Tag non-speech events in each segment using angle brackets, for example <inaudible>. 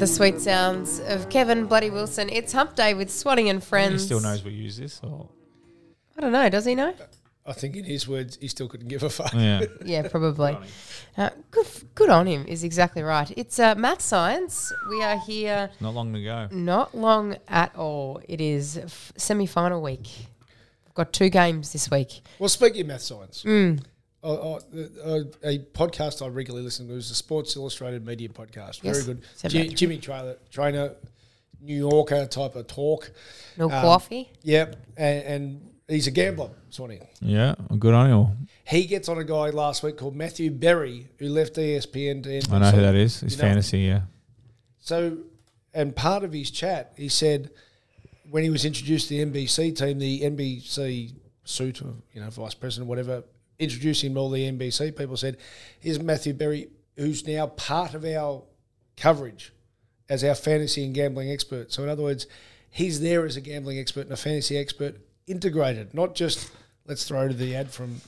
The sweet sounds of Kevin Bloody Wilson. It's Hump Day with Swatting and Friends. He still knows we use this. Or, I don't know. Does he know? I think in his words, he still couldn't give a fuck. yeah. <laughs> Yeah, probably. Uh, good, good on him is exactly right. It's uh, math science. We are here Not long to go. not long at all. It is f- semi-final week. We've got two games this week. Well, speaking of math science, Mm. I- I- uh, a podcast I regularly listen to is the Sports Illustrated Media podcast. Very Yes, good. said Ji- that. Jimmy Traina, trainer, New Yorker type of talk. No Um, coffee. Yep, and, and he's a gambler, Swanee. Yeah, good on you. He gets on a guy last week called Matthew Berry, who left ESPN to NBC. I know who that is. It's You know? fantasy, yeah. So, and part of his chat, he said when he was introduced to the NBC team, the NBC suit or you know vice president, whatever, introducing all the NBC people said, "Here's Matthew Berry, who's now part of our coverage as our fantasy and gambling expert." So, in other words, he's there as a gambling expert and a fantasy expert integrated, not just let's throw to the ad from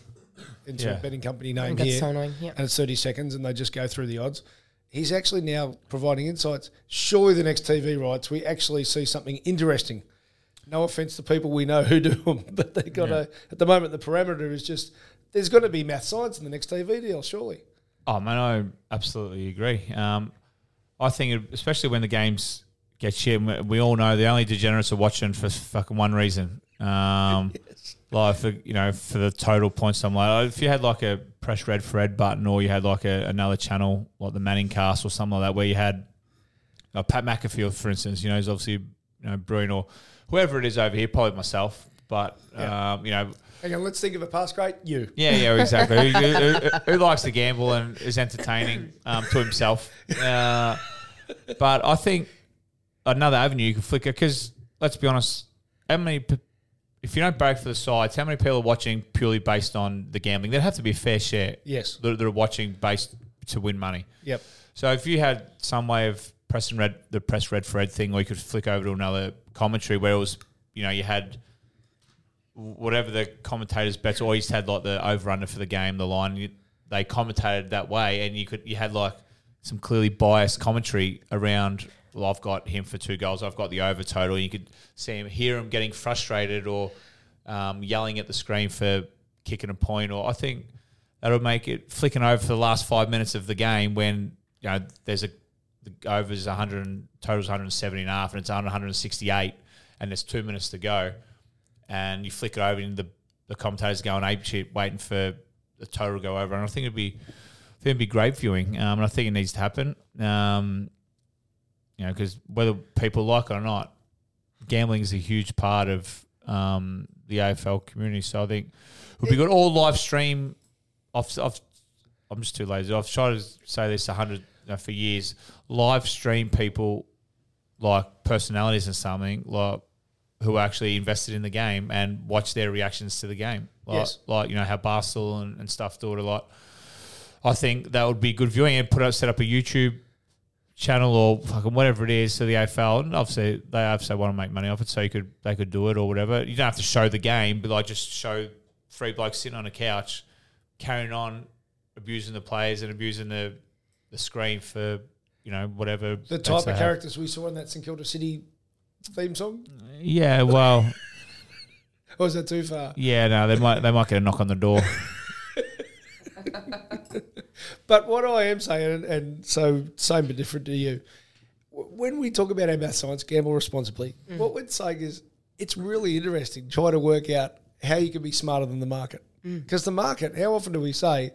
into a Yeah. betting company name That's here so annoying, yeah. and it's 30 seconds and they just go through the odds. He's actually now providing insights. Surely the next TV rights, we actually see something interesting. No offense to people we know who do them, <laughs> but they got a, at the moment, the parameter is just, there's going to be math science in the next TV deal, surely. Oh, man, I absolutely agree. Um, I think, especially when the games get shit, we- all know the only degenerates are watching for fucking one reason. Um, <laughs> Like, for, you know, for the total points, I'm like, if you had like a press red for red button or you had like a, another channel, like the ManningCast or something like that, where you had uh, Pat McAfee, for instance, you know, he's obviously, you know, brilliant or whoever it is over here, probably myself, but, Yeah. um, you know, Hang on, let's think of a past great. You. yeah, yeah, exactly. who, who- who- who likes to gamble and is entertaining um, to himself? Uh, but I think another avenue you can flicker because let's be honest, how many? If you don't break for the sides, how many people are watching purely based on the gambling? There'd have to be a fair share. Yes. that, that are watching based to win money. Yep. So if you had some way of pressing red, the press red for red thing, or you could flick over to another commentary where it was, you know, you had whatever the commentators bets, just had like the over under for the game, the line. They commentated that way, and you could you had like some clearly biased commentary around. Well, I've got him for two goals. I've got the over total. You could see him, hear him getting frustrated or um, yelling at the screen for kicking a point. Or I think that'll make it flicking over for the last five minutes of the game when you know there's a the overs 100 and totals 170 and a half and it's on 168 and there's two minutes to go and you flick it over and the, the commentators going ape shit waiting for the total to go over and I think it'd be I think it'd be great viewing um, and I think it needs to happen um, you know because whether people like it or not gambling is a huge part of um, the AFL community so I think it would be good all live stream I've, I've I'm just too lazy. I've tried to say this a hundred you know, for years. Live stream people like personalities and something like who actually invested in the game and watched their reactions to the game. Like, Yes. like you know how Barstool and, and stuff do it a lot. I think that would be good viewing and put up set up a YouTube channel or fucking whatever it is to the AFL, and obviously they obviously want to make money off it, so you could they could do it or whatever. You don't have to show the game, but like just show three blokes sitting on a couch, carrying on abusing the players and abusing the the screen for you know whatever The type of have. characters we saw in that St Kilda City theme song? Yeah, well, <laughs> Or is that too far? yeah, no, they might they might get a knock on the door. <laughs> But what I am saying, and, and so same but different to you, when we talk about our math science, gamble responsibly, mm. what we're saying is it's really interesting trying to work out how you can be smarter than the market. Mm. Because the market, how often do we say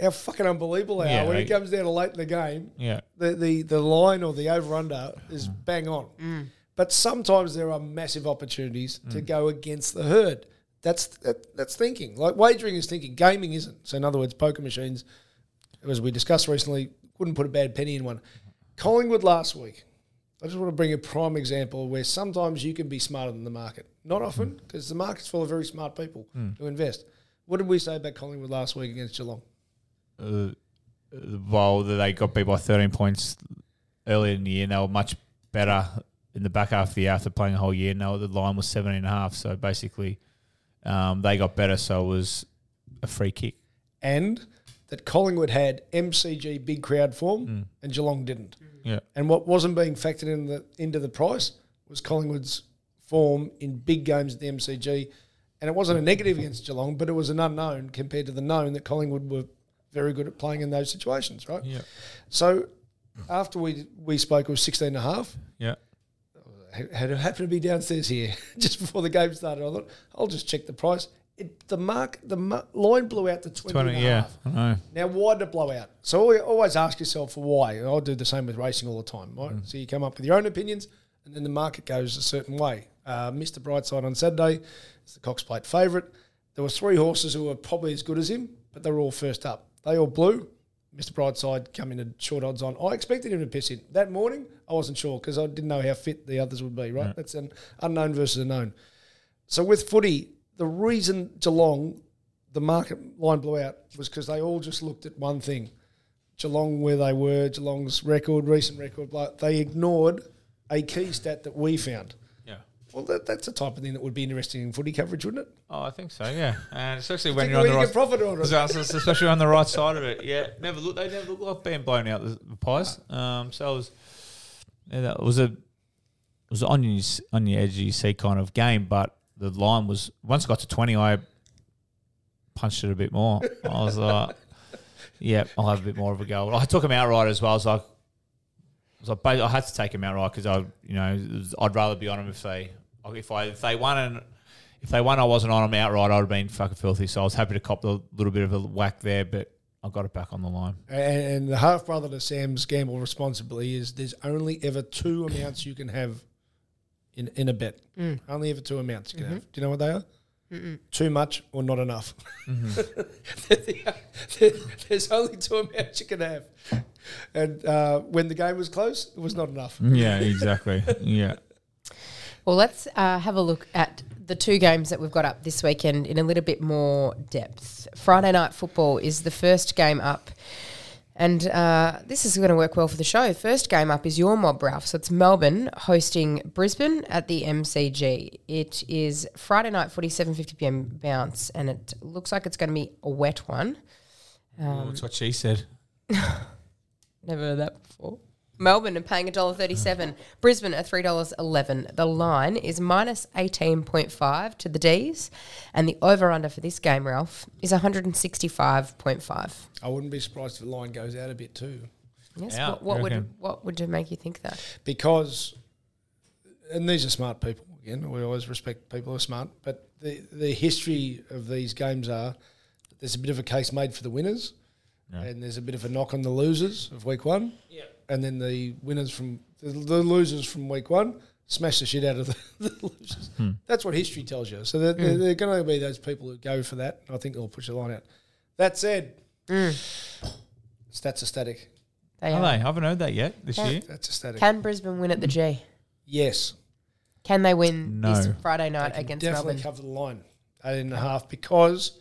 how fucking unbelievable they Yeah, are when like- it comes down to late in the game? Yeah, the, the, the line or the over under is mm. bang on. But sometimes there are massive opportunities to mm. go against the herd. That's that, that's thinking. Like wagering is thinking. Gaming isn't. So in other words, poker machines, as we discussed recently, wouldn't put a bad penny in one. Collingwood last week. I just want to bring a prime example where sometimes you can be smarter than the market. Not mm. often, because the market's full of very smart people mm. who invest. What did we say about Collingwood last week against Geelong? uh, uh well, they got beat by 13 points earlier in the year. And they were much better in the back half of the year after playing a whole year. Now the line was 17 and a half. So basically, um, they got better. So it was a free kick. and that Collingwood had MCG big crowd form and Geelong didn't. Yeah. And what wasn't being factored in the into the price was Collingwood's form in big games at the MCG. And it wasn't a negative against Geelong, but it was an unknown compared to the known that Collingwood were very good at playing in those situations, right? Yeah. So after we we spoke, it was 16 and a half. Had it happened to be downstairs here <laughs> just before the game started. I thought, I'll just check the price. It, the mark, the mar- line blew out to 20, 20, and yeah. half. I know. Now, why did it blow out? So always- ask yourself for why. And I do the same with racing all the time, right? So you come up with your own opinions, and then the market goes a certain way. Uh, Mr. Brightside on Saturday is the Cox Plate favourite. There were three horses who were probably as good as him, but they were all first up. They all blew. Mr. Brightside come in at short odds on. I expected him to piss in. That morning, I wasn't sure because I didn't know how fit the others would be, right? That's an unknown versus a known. So with footy, the reason Geelong, the market line blew out was because they all just looked at one thing. Geelong, where they were, Geelong's record, recent record, blah, they ignored a key stat that we found. Well, that, that's the type of thing that would be interesting in footy coverage, wouldn't it? Oh, I think so, yeah. And especially when you're on the right profit on it. especially on the right side of it. Yeah, never look. They never look like being blown out the, the pies. Um, so it was, yeah, that was a, it was on your on your edge of your seat kind of game. But the line was once it got to twenty, I punched it a bit more. I was like, <laughs> yeah, I'll have a bit more of a go. I took him outright as well. I was like, I was like, I had to take him outright because I, you know, I'd rather be on him if they, if I, if they won and if they won, I wasn't on them outright. I'd have been fucking filthy. So I was happy to cop the little bit of a whack there, but I got it back on the line. And, and the half brother to Sam's gamble responsibly is there's only ever two amounts you can have in, in a bet. Mm. Only ever two amounts you can have. Mm-hmm. Do you know what they are? Too much or not enough. Mm-hmm. <laughs> there's only two amounts you can have. And uh, when the game was close, it was not enough. Yeah, exactly. yeah. Well, let's uh, have a look at the two games that we've got up this weekend in a little bit more depth. Friday night football is the first game up. And uh, this is going to work well for the show. First game up is your mob, Ralph. So it's Melbourne hosting Brisbane at the MCG. It is Friday night, 40, 7.50 p.m. bounce, and it looks like it's going to be a wet one. Oh, That's what she said. <laughs> Never heard that before. Melbourne are paying $1.37. Brisbane are $3.11. The line is minus 18.5 to the Ds. And the over under for this game, Ralph, is 165.5. I wouldn't be surprised if the line goes out a bit too. Yes. Yeah, what what would what would make you think that? because, and these are smart people. Again, we always respect people who are smart, but the the history of these games are there's a bit of a case made for the winners, and there's a bit of a knock on the losers of week one, and then the winners from the, the losers from week one smash the shit out of the, <laughs> the losers. Hmm. That's what history tells you. So there, there, hmm. there are going to be those people who go for that. I think they'll push the line out. That said, hmm. stats are static. They Are are. they? I haven't heard that yet this year. That's a static. Can Brisbane win at the G? yes. Can they win this No. Friday They night can against definitely Melbourne? Definitely cover the line, eight and a half, because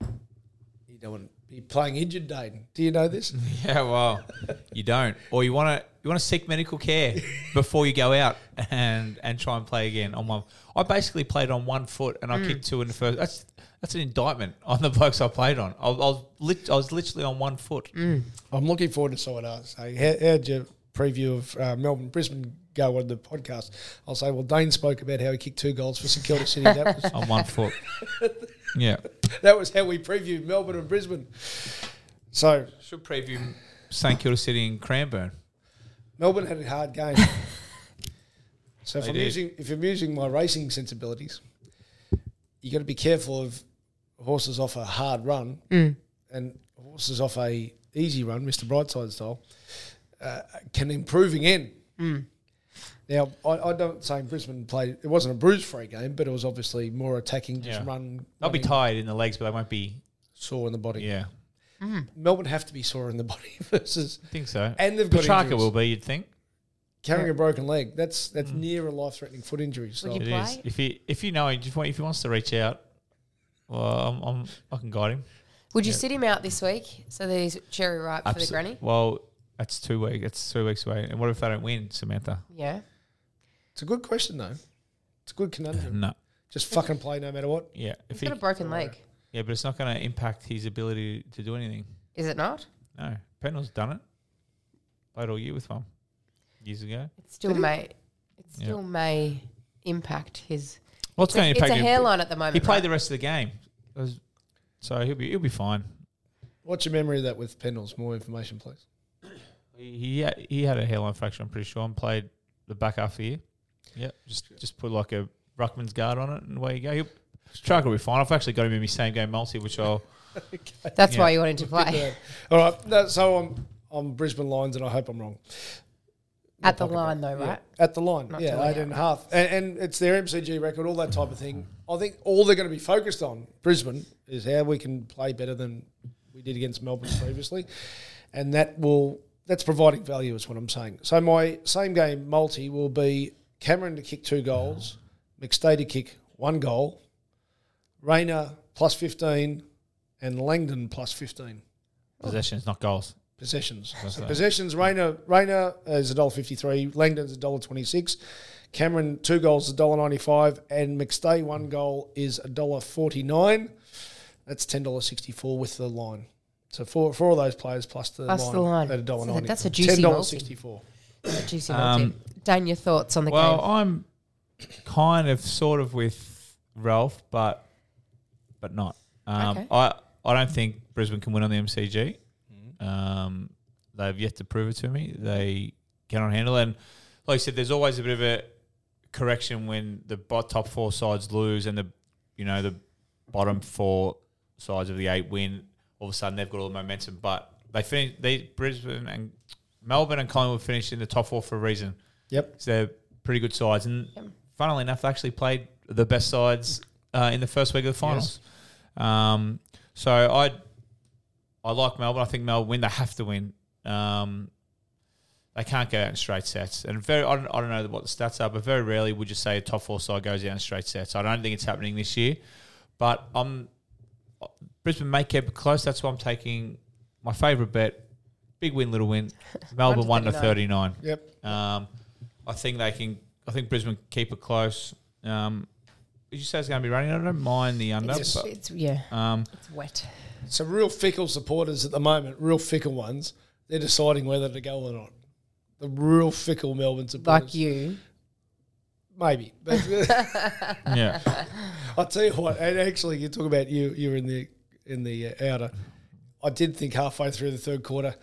you don't want be playing injured, Dayton. Do you know this? <laughs> Yeah, well, you don't, or you want to you want to seek medical care before you go out and and try and play again on one. I basically played on one foot and I kicked two in the first. That's that's an indictment on the blokes I played on. I, I was lit, I was literally on one foot. I'm looking forward to someone else. Hey, how, how'd your preview of uh, Melbourne Brisbane go on the podcast? I'll say, well, Dane spoke about how he kicked two goals for St Kilda City. That was, <laughs> On one foot. <laughs> Yeah. that was how we previewed Melbourne and Brisbane. So Should preview St Kilda City and Cranbourne. Melbourne had a hard game. <laughs> so if They I'm did. using if I'm using my racing sensibilities, you got to be careful of horses off a hard run and horses off a easy run, Mr. Brightside style, uh, can improve again. Now I, I don't say Brisbane played. It wasn't a bruise-free game, but it was obviously more attacking, just Yeah. run. They'll be running, tired in the legs, but they won't be. sore in the body. Yeah, mm-hmm. Melbourne have to be sore in the body <laughs> versus I think so. And they've got Petracca injuries. will be. You'd think carrying a broken leg. That's that's mm. near a life-threatening foot injury. So Would it you is. play? If he if you know him, if he if he wants to reach out, well, I'm, I'm I can guide him. Would you Yeah. sit him out this week so that he's cherry ripe for the Abso- granny? Well, that's two weeks. That's two weeks away. And what if they don't win, Samantha? Yeah. It's a good question though. It's a good conundrum. No. Just fucking play no matter what. Yeah. If He's he, got a broken leg. yeah, but it's not going to impact his ability to do anything. Is it not? No. Pendle's done it. Played all year with one years ago. It still Did he? may. It Yeah. still may impact his. Well, it's It's going to it's impact a him. hairline at the moment. He played right? the rest of the game, It was- so he'll be he'll be fine. What's your memory of that with Pendles? More information, please. He he had, he had a hairline fracture. I'm pretty sure, and played the back half of the year. Yeah, just just put like a ruckman's guard on it, and away you go. He'll, Strike will be fine. I've actually got him in my same game multi, which I'll <laughs> That's Yeah. why you wanted to play All right. No, so I'm I'm Brisbane Lions, and I hope I'm wrong. at the line break. though, Yeah, right? At the line, Not yeah, to eight and a half, and, and it's their MCG record, all that type of thing. I think all they're going to be focused on Brisbane is how we can play better than we did against Melbourne previously, and that will that's providing value is what I'm saying. So my same game multi will be Cameron to kick two goals, McStay to kick one goal, Rayner plus fifteen, and Langdon plus fifteen possessions, not goals. possessions. So possessions, Rayner, Rayner is $1.53, Langdon's $1.26, Cameron, two goals, $1.95, and McStay, one goal is $1.49. That's $10.64 with the line. So for, for all those players plus the Plus line, the line. at $1.90. So that's a juicy $10.64. A juicy Um, multi. Dane, your thoughts on the Well, game? I'm kind of sort of with Ralph, but but not. Um, Okay. I I don't think Brisbane can win on the MCG. Um, they've yet to prove it to me. They cannot handle it. And like I said, there's always a bit of a correction when the top four sides lose and the you know the bottom four sides of the eight win. All of a sudden, they've got all the momentum. But they finish. They Brisbane and Melbourne and Collingwood finished in the top four for a reason. Yep. So they're pretty good sides. And funnily enough, they actually played the best sides uh, in the first week of the finals. Um, so I I like Melbourne. I think Melbourne win. They have to win. Um, they can't go out in straight sets. And very, I don't, I don't know what the stats are, but very rarely would you say a top four side goes out in straight sets. I don't think it's happening this year. But I'm Brisbane may keep it close. That's why I'm taking my favourite bet. Big win, little win. <laughs> Melbourne one to 39. thirty nine. Yep. Um, I think they can. I think Brisbane keep it close. Um, did you say it's going to be raining? I don't mind the under. it's, but, it's yeah, um, it's wet. Some real fickle supporters at the moment, real fickle ones, they're deciding whether to go or not. The real fickle Melbourne supporters. Like you, Maybe. <laughs> Yeah, I'll tell you what, and actually, you talk about you. You're in the in the uh, outer. I did think halfway through the third quarter,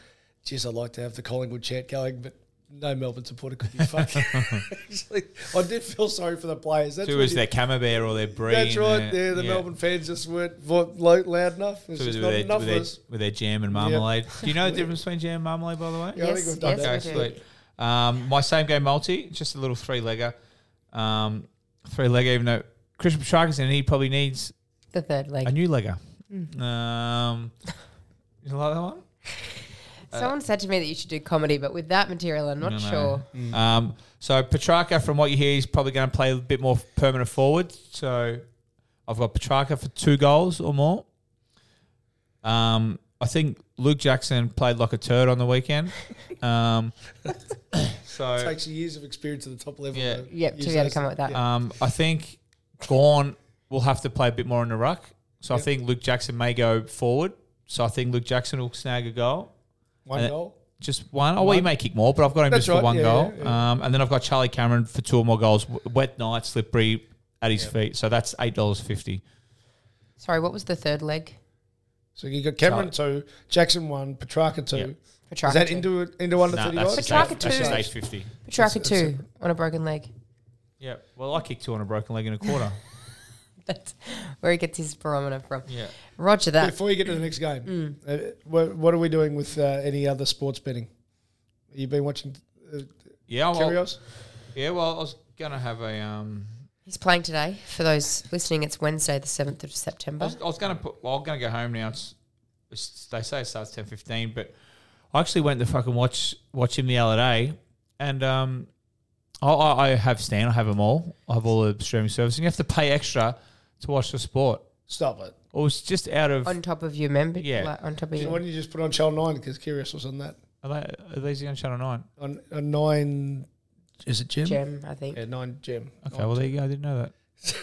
geez, I'd like to have the Collingwood chat going, but no Melbourne supporter could be fucked. <laughs> actually, I did feel sorry for the players. That's so it was you- their camembert or their brie. That's right. their- Yeah, the yeah. Melbourne fans just weren't vo- lo- loud enough. It's So it was just with not their, enough with, of their, with their jam and marmalade. <laughs> Do you know the difference between jam and marmalade, by the way? Yeah, I think Yes, we've done yes, that. Okay, sweet. Um, my same game multi, just a little three legger. Um, three legger, even though Christian Petracca's in, he probably needs the third leg. a new legger. Mm. Um, you like that one? <laughs> Someone said to me that you should do comedy, but with that material, I'm not No, no. sure. Um, so Petracca, from what you hear, he's probably going to play a bit more permanent forward. So I've got Petracca for two goals or more. Um, I think Luke Jackson played like a turd on the weekend. <laughs> Um, <coughs> so takes years of experience at the top level. Yeah. to Yep, to be able to come up with that. yeah. Um, I think Gawn will have to play a bit more in the ruck. So I think Luke Jackson may go forward. So I think Luke Jackson will snag a goal. One And- goal. Just one. Oh, well, he One. may kick more, but I've got him That's just for one yeah, goal. yeah, yeah. Um, and then I've got Charlie Cameron for two or more goals. Wet night, slippery at his feet. So that's eight dollars fifty. Sorry, what was the third leg? So you got Cameron two, Jackson one, Petracca two. Yep. Is that two. into into under Nah, thirty that's guys? just, Petracca eight, that's just two. eight fifty. Petracca It's- it's two on a broken leg. Yeah. Well, I kicked two on a broken leg in a quarter. <laughs> That's where he gets his barometer from. yeah. Roger that. Before you get to the next game, Mm. uh, what, what are we doing with uh, any other sports betting? You've been watching uh, Yeah. Well, yeah. Well, I was gonna have a um. He's playing today. For those listening, it's Wednesday, the seventh of September. I was gonna put. Well, I'm gonna go home now. It's, it's they say it starts ten fifteen, but I actually went to fucking watch watch him the other day, and um, I, I, I have Stan. I have them all. I have all the streaming services. And you have to pay extra to watch the sport. Stop it. It was just out of. on top of your member, Yeah. like, on top of Why your. don't you just put on Channel 9 because Kyrgios was on that? Are, they, are these on Channel Nine? On, on 9, is it Gem? Gem, I think. Yeah, 9 Gem. Okay, well there you go. I didn't know that. <laughs>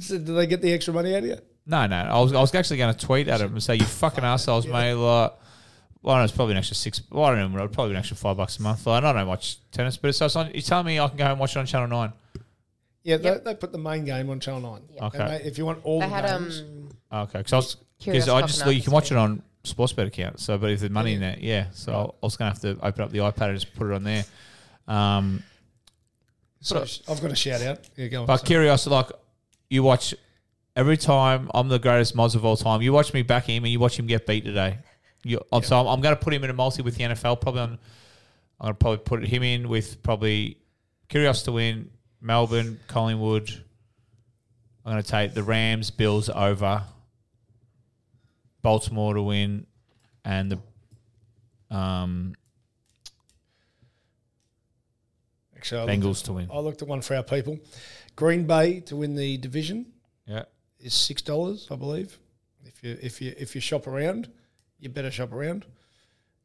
So did they get the extra money out of you? No, no. I was, I was actually going to tweet at him and say, "You fucking assholes, mate." Like, well, I know it's probably an extra six. Well, I don't know. Probably an extra five bucks a month. Like, I don't watch tennis, but it's, so it's on. You're telling me I can go and watch it on Channel Nine? Yeah, Yep. they, they put the main game on Channel 9. Yeah. Okay. They, if you want all They the had games, um. Okay, because I was because I just popping you can watch it on Sportsbet account. So, but if there's money in there, yeah. So I was going to have to open up the iPad and just put it on there. Um, so I've got a shout out. Yeah, go on. but sorry. Kyrgios, like you watch every time. I'm the greatest mods of all time. You watch me back him, and you watch him get beat today. You, I'm, So I'm, I'm going to put him in a multi with the NFL. Probably on. I'm going to probably put him in with probably Kyrgios to win, Melbourne, Collingwood. I'm going to take the Rams, Bills over, Baltimore to win, and the um, Actually, I Bengals to win. I looked at one for our people. Green Bay to win the division Yeah. is six dollars, I believe. If you if you if you shop around, you better shop around.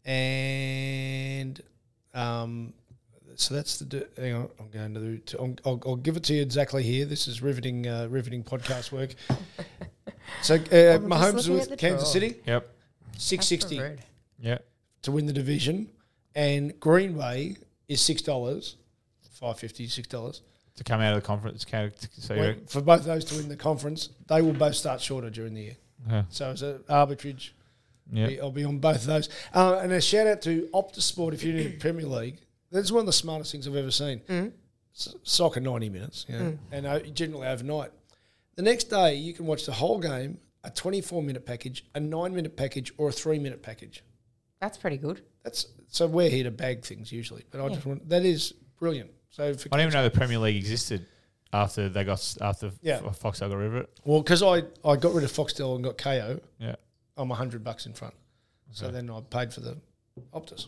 And um, so that's the. di- Hang on, I'm going to. the- to I'll, I'll, I'll give it to you exactly here. This is riveting, uh, riveting podcast work. <laughs> So uh, just Mahomes with Kansas draw. City, Yep. six sixty Rude. Yeah. to win the division, and Green Bay is six dollars, five fifty, six dollars. To come out of the conference. ca- So you're, For both those to win the conference, they will both start shorter during the year. yeah. So it's an arbitrage. Yeah. I'll be on both of those. Uh, and a shout out to Optus Sport if you're in the Premier League. That's one of the smartest things I've ever seen. S- soccer 90 minutes, you know, and uh, generally overnight. The next day, you can watch the whole game, a 24 minute package, a nine minute package, or a three minute package. That's pretty good. That's so we're here to bag things usually, but I just want that is brilliant. So for I didn't even know the Premier League existed after they got after Yeah. Foxtel got rid of it. well, because I, I got rid of Foxtel and got Kayo, Yeah. I'm hundred bucks in front. So then I paid for the Optus.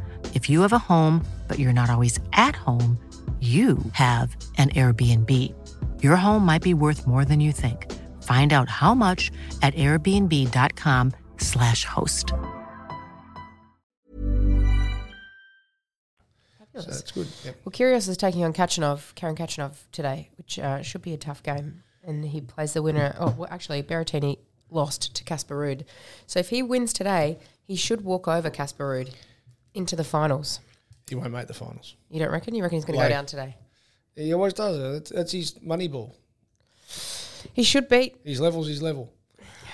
If you have a home, but you're not always at home, you have an Airbnb. Your home might be worth more than you think. Find out how much at airbnb.com/slash host. So that's good. Yep. Well, Kyrgios is taking on Khachanov, Karen Khachanov today, which uh, should be a tough game. And he plays the winner. Oh, well, actually, Berrettini lost to Casper Ruud. So if he wins today, he should walk over Casper Ruud into the finals. He won't make the finals. You don't reckon? You reckon he's going to Like- go down today? He always does it. That's, that's his money ball. He should beat. His level's his level.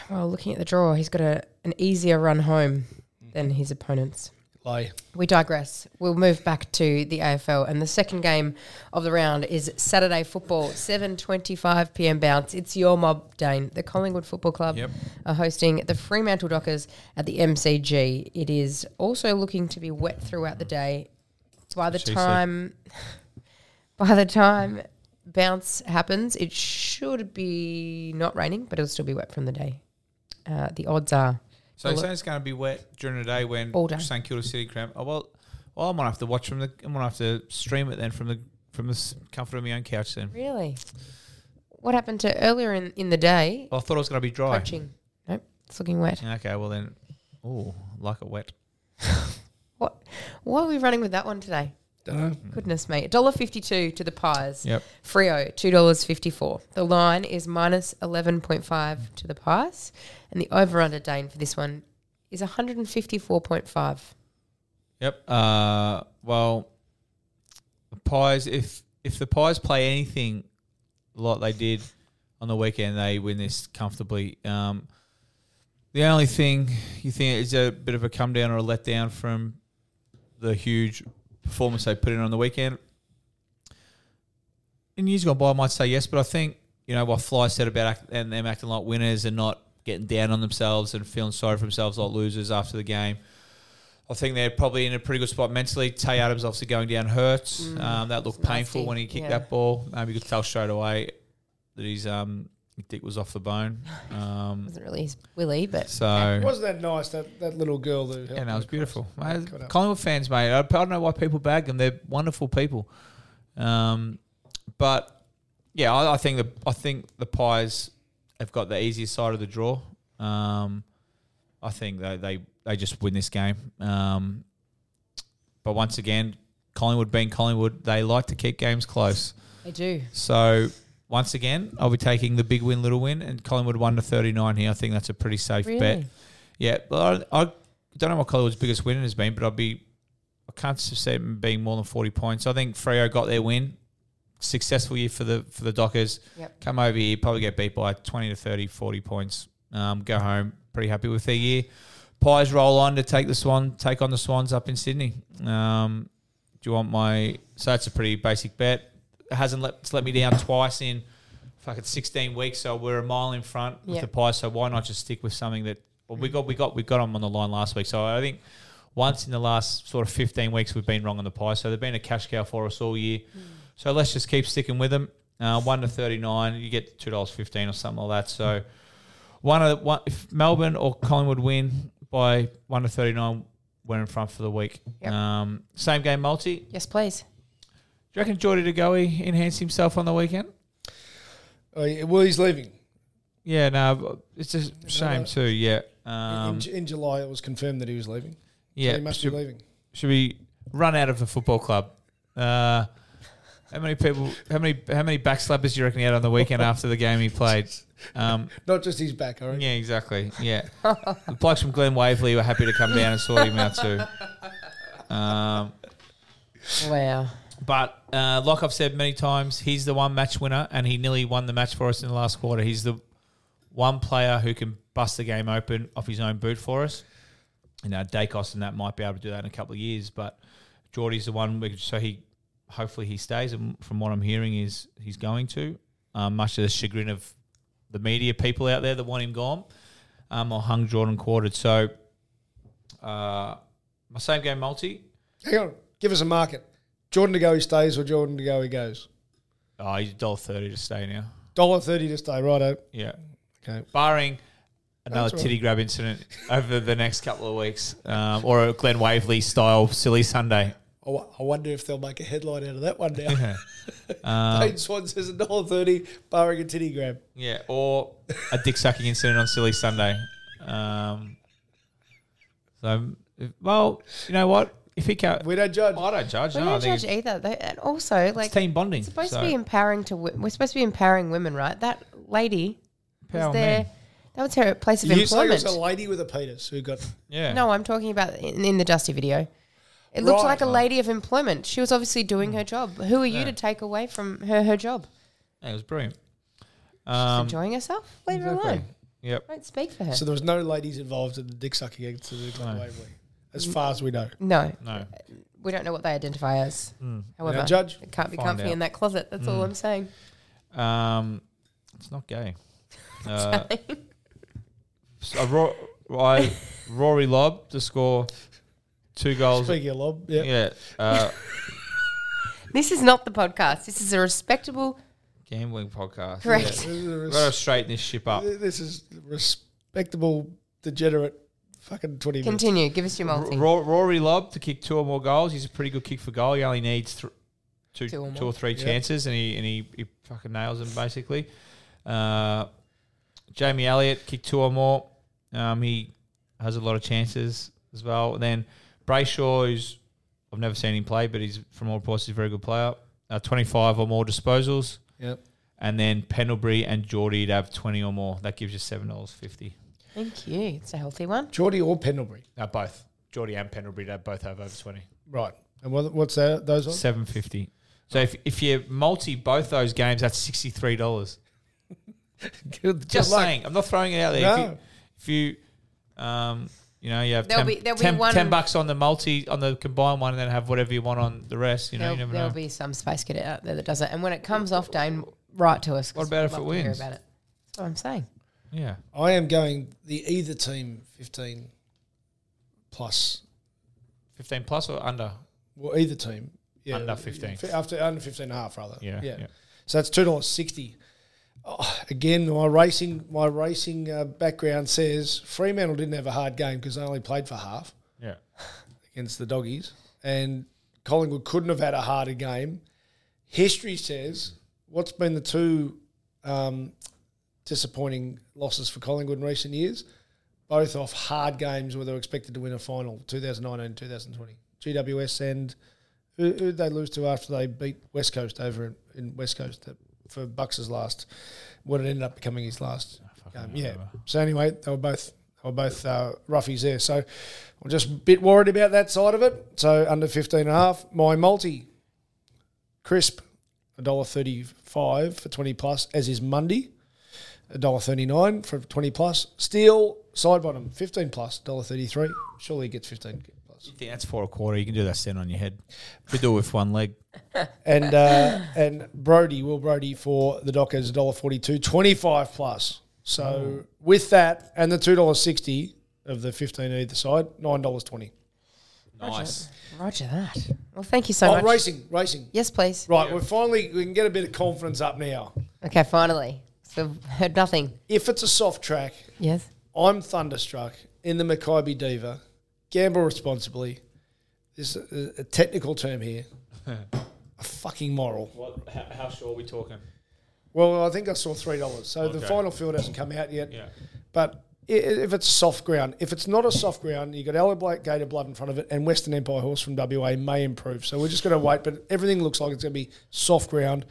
Well, looking at the draw, he's got a, an easier run home than his opponents. Lay. We digress. We'll move back to the AFL, and the second game of the round is Saturday football, seven twenty-five PM bounce. It's your mob, Dane. The Collingwood Football Club Yep. are hosting the Fremantle Dockers at the MCG. It is also looking to be wet throughout the day. By the She said. time, <laughs> by the time bounce happens, it should be not raining, but it'll still be wet from the day. Uh, the odds are So Well, you're saying it's going to be wet during the day when All. St Kilda City cramp. Oh well, well, I'm gonna have to watch from the. I'm gonna have to stream it then from the from the comfort of my own couch. Then really. What happened to earlier in, in the day? Oh, I thought it was going to be dry. Coaching. Nope, it's looking wet. Okay, well then, oh, like it wet. <laughs> What? Why are we running with that one today? Don't know. Hmm. Goodness me. $1.52 to the Pies. Yep. Freo, $2.54. The line is minus 11.5 to the Pies. And the over under Dane for this one is 154.5. Yep. Uh, well, the Pies. If if the Pies play anything like they did on the weekend, they win this comfortably. Um, the only thing you think is a bit of a come down or a letdown from the huge performance they put in on the weekend. In years gone by, I might say yes, but I think you know what Fly said about act, and them acting like winners and not getting down on themselves and feeling sorry for themselves like losers after the game. I think they're probably in a pretty good spot mentally. Tay Adams obviously going down hurts. um, that looked painful nasty, when he kicked yeah. that ball. Um, you could tell straight away that his um, dick was off the bone. Um, Wasn't really his Willie, but so Wasn't that nice? That, that little girl that. yeah, no, it was beautiful. Mate, Cut up. Collingwood fans, mate. I, I don't know why people bag them. They're wonderful people. Um, but yeah, I, I think the I think the Pies have got the easiest side of the draw. Um, I think they, they they just win this game. Um, but once again, Collingwood being Collingwood, they like to keep games close. they do. So once again, I'll be taking the big win, little win, and Collingwood one to thirty nine here. I think that's a pretty safe bet. Yeah, but I, I don't know what Collingwood's biggest win has been, but I'll be I can't see it being more than forty points. I think Freo got their win. Successful year for the for the Dockers. Yep. Come over here, probably get beat by 20 to 30, 40 points. Um, go home, pretty happy with their year. Pies roll on to take the Swan, take on the Swans up in Sydney. Um, do you want my? So that's a pretty basic bet. It hasn't let let me down twice in fucking 16 weeks, so we're a mile in front with the Pies. So why not just stick with something that? Well, we got we got we got them on the line last week, so I think once in the last sort of 15 weeks we've been wrong on the Pies. So they've been a cash cow for us all year. So let's just keep sticking with them. Uh, one to 39, you get two dollars 15 or something like that. So one of the, one, if Melbourne or Collingwood win by one to 39, we're in front for the week. Yep. Um, same game multi. Yes, please. Do you reckon Jordy De Goey enhanced himself on the weekend? Oh, yeah, well, he's leaving. Yeah, no, it's a shame no. too. Yeah, In- um, in, in July, it was confirmed that he was leaving. yeah. so he must should, be leaving. should we run out of the football club? Uh, how many people? How many? How many backslappers do you reckon he had on the weekend <laughs> after the game he played? Um, Not just his back, I reckon. yeah, exactly. Yeah, the blokes from Glen Waverley were happy to come down and sort him out too. Um, Wow. But uh, like I've said many times, he's the one match winner, and he nearly won the match for us in the last quarter. He's the one player who can bust the game open off his own boot for us. You know, Daicos and that might be able to do that in a couple of years, but Geordie's the one. We could, so he, hopefully, he stays. And from what I'm hearing, is he's going to, um, much to the chagrin of the media people out there that want him gone, um, or hung, Jordan quartered. So, uh, my same game multi. Hang on, give us a market. Jordan to go, he stays, or Jordan to go, he goes. Oh, he's dollar thirty to stay now. Dollar thirty to stay, righto. Yeah. Okay. barring another right. titty grab incident over the next couple of weeks, um, or a Glen Waverley style silly Sunday. I wonder if they'll make a headline out of that one now. Um, <laughs> Dane Swan says a dollar thirty, barring a titty grab. yeah, or a dick sucking incident on silly Sunday. Um, so, well, you know what? if he can't, We don't judge. I don't judge. We no, don't think judge either. They, and also, like, it's team bonding. it's supposed so- to be empowering to. We're supposed to be empowering women, right? That lady Empower was there. men. That was her place of You say it employment. was a lady with a penis who got. Yeah. No, I'm talking about in, in the Dusty video. It looked Right. like a lady of employment. She was obviously doing her job. Who are you Yeah. to take away from her her job? Yeah, it was brilliant. She's Um, enjoying herself. Leave her exactly. alone. Yep. Don't speak for her. So there was no ladies involved in the dick sucking incident at No. Waverley, as far as we know. no, No. we don't know what they identify as. Mm. However, Now, Judge, it can't be find comfy out. in that closet. That's all Mm. I'm saying. Um, it's not gay. <laughs> Uh, so Ro- I, Rory Lobb to score two goals. speaking of lob, yeah. Yeah. Uh, <laughs> This is not the podcast. This is a respectable. gambling podcast. Correct. This is a We've res- got to straighten this ship up. This is respectable, degenerate, fucking twenty minutes. Continue. Give us your R- multi. Ro- Rory Lobb to kick two or more goals. He's a pretty good kick for goal. He only needs th- two, Two or two or three Yeah. chances, and he and he, he fucking nails them basically. Uh, Jamie Elliott kicked two or more. Um, he has a lot of chances as well. And then Brayshaw, who's I've never seen him play, but he's from all reports he's a very good player. Uh, Twenty five or more disposals, Yep. and then Pendlebury and Geordie to have twenty or more. That gives you seven dollars fifty. Thank you. It's a healthy one. Geordie or Pendlebury. Uh, both Geordie and Pendlebury to both have over twenty. Right. And what, what's that? Those on? Seven fifty. So if if you multi both those games, that's sixty three dollars. <laughs> Good, Just luck. saying, I'm not throwing it out there. If, you, if you, um, you know, you have There'll 10, be- there'll be one- 10 bucks on the multi on the combined one, and then have whatever you want on the rest. You know, There'll, you never know. there'll know. be some space cadet out there that does it. And when it comes off, Dane, write to us. What about if it love to wins? About it. That's what I'm saying. yeah, I am going the either team fifteen plus. fifteen plus or under. Well, either team. Yeah, Under 15. After under 15 and a half, rather. Yeah, yeah. yeah. So that's two dollars sixty. Oh, again, my racing my racing uh, background says Fremantle didn't have a hard game because they only played for half Yeah, <laughs> against the doggies, and Collingwood couldn't have had a harder game. History says what's been the two um, disappointing losses for Collingwood in recent years, both off hard games where they were expected to win a final, 2019 and 2020. GWS and who who did they lose to after they beat West Coast over in, in West Coast that- for Bucks' last, what it ended up becoming his last game. Yeah. So anyway, they were both they were both uh, roughies there. So I'm just a bit worried about that side of it. So under 15 and a half. My multi, crisp, $1.35 for 20 plus, as is Monday. $1.39 for 20 plus. Steel, side bottom, 15 plus, $1.33. Surely he gets 15 plus. you think that's four a quarter? You can do that stand on your head. We do it with one leg. <laughs> and uh, and Brody, Will Brodie for the Dockers, $1.42, 25 plus. So with that and the $2.60 of the 15 either side, $9.20. Nice. Roger that. Well, thank you so oh, much. racing, racing. Yes, please. Right, we're finally, we can get a bit of confidence up now. Okay, finally. So heard nothing. If it's a soft track, Yes. I'm thunderstruck in the Makybe Diva. Gamble responsibly. There's a, a technical term here. <laughs> a fucking moral. What? How, how sure are we talking? Well, I think I saw three dollars. So the final field hasn't come out yet. Yeah. But i- if it's soft ground, if it's not a soft ground, you've got alligator blood in front of it, and Western Empire horse from WA may improve. So we're just going to wait. But everything looks like it's going to be soft ground.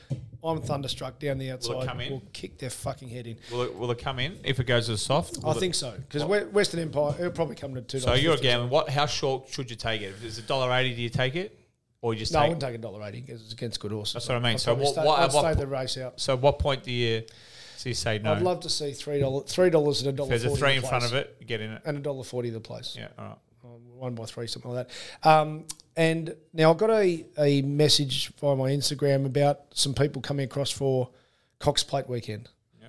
I'm thunderstruck down the outside. Will it come in? We'll kick their fucking head in. Will it, will it come in if it goes to the soft? I think so because Western Empire it'll probably come to two. So you're a gambling. What? How short should you take it? If it's a dollar eighty, do you take it, or you just No, I take? wouldn't take a dollar eighty because it's against good horses. That's what I mean. I'd So what- stay, what- what stay the race out. so what point do you? So you say no. I'd love to see three dollars, three dollars and a if dollar. there's a three the in front of it, get in it. and a dollar forty the place. Yeah. All right. Um, one by three, something like that. Um, and now I got a, a message via my Instagram about some people coming across for Cox Plate weekend. Yeah.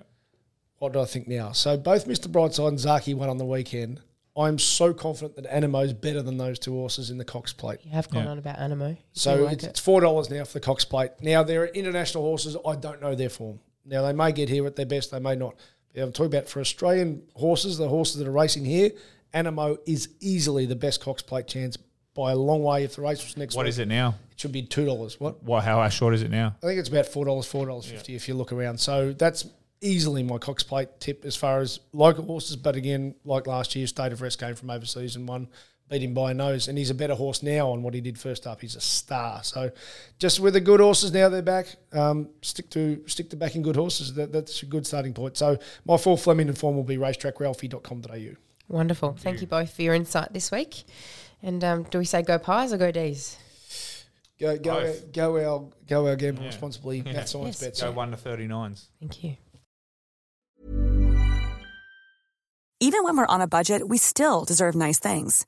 What do I think now? So both Mr. Brightside and Zaaki won on the weekend. I'm so confident that Anamoe's better than those two horses in the Cox Plate. You have gone Yeah. on about Anamoe. You So like it's, it. it's four dollars now for the Cox Plate. Now they're international horses. I don't know their form. Now they may get here at their best. They may not. But I'm talking about for Australian horses, the horses that are racing here. Anamoe is easily the best Cox Plate chance by a long way. If the race was next What week, is it now? It should be two dollars. What? What? How, how short is it now? I think it's about four dollars, four dollars fifty if you look around. So that's easily my Cox Plate tip as far as local horses. But again, like last year, State of Rest came from overseas and won, beat him by a nose. And he's a better horse now on what he did first up. He's a star. So just with the good horses now they're back, um, stick to stick to backing good horses. That, that's a good starting point. So my full Fleming and form will be racetrackralphie.com.au. Wonderful. Thank you both for your insight this week. And um, do we say go pies or go D's? Go go Both. go our go our gamble Yeah. responsibly. Yeah. <laughs> That's science Yes. bets. Go one to thirty nines. Thank you. Even when we're on a budget, we still deserve nice things.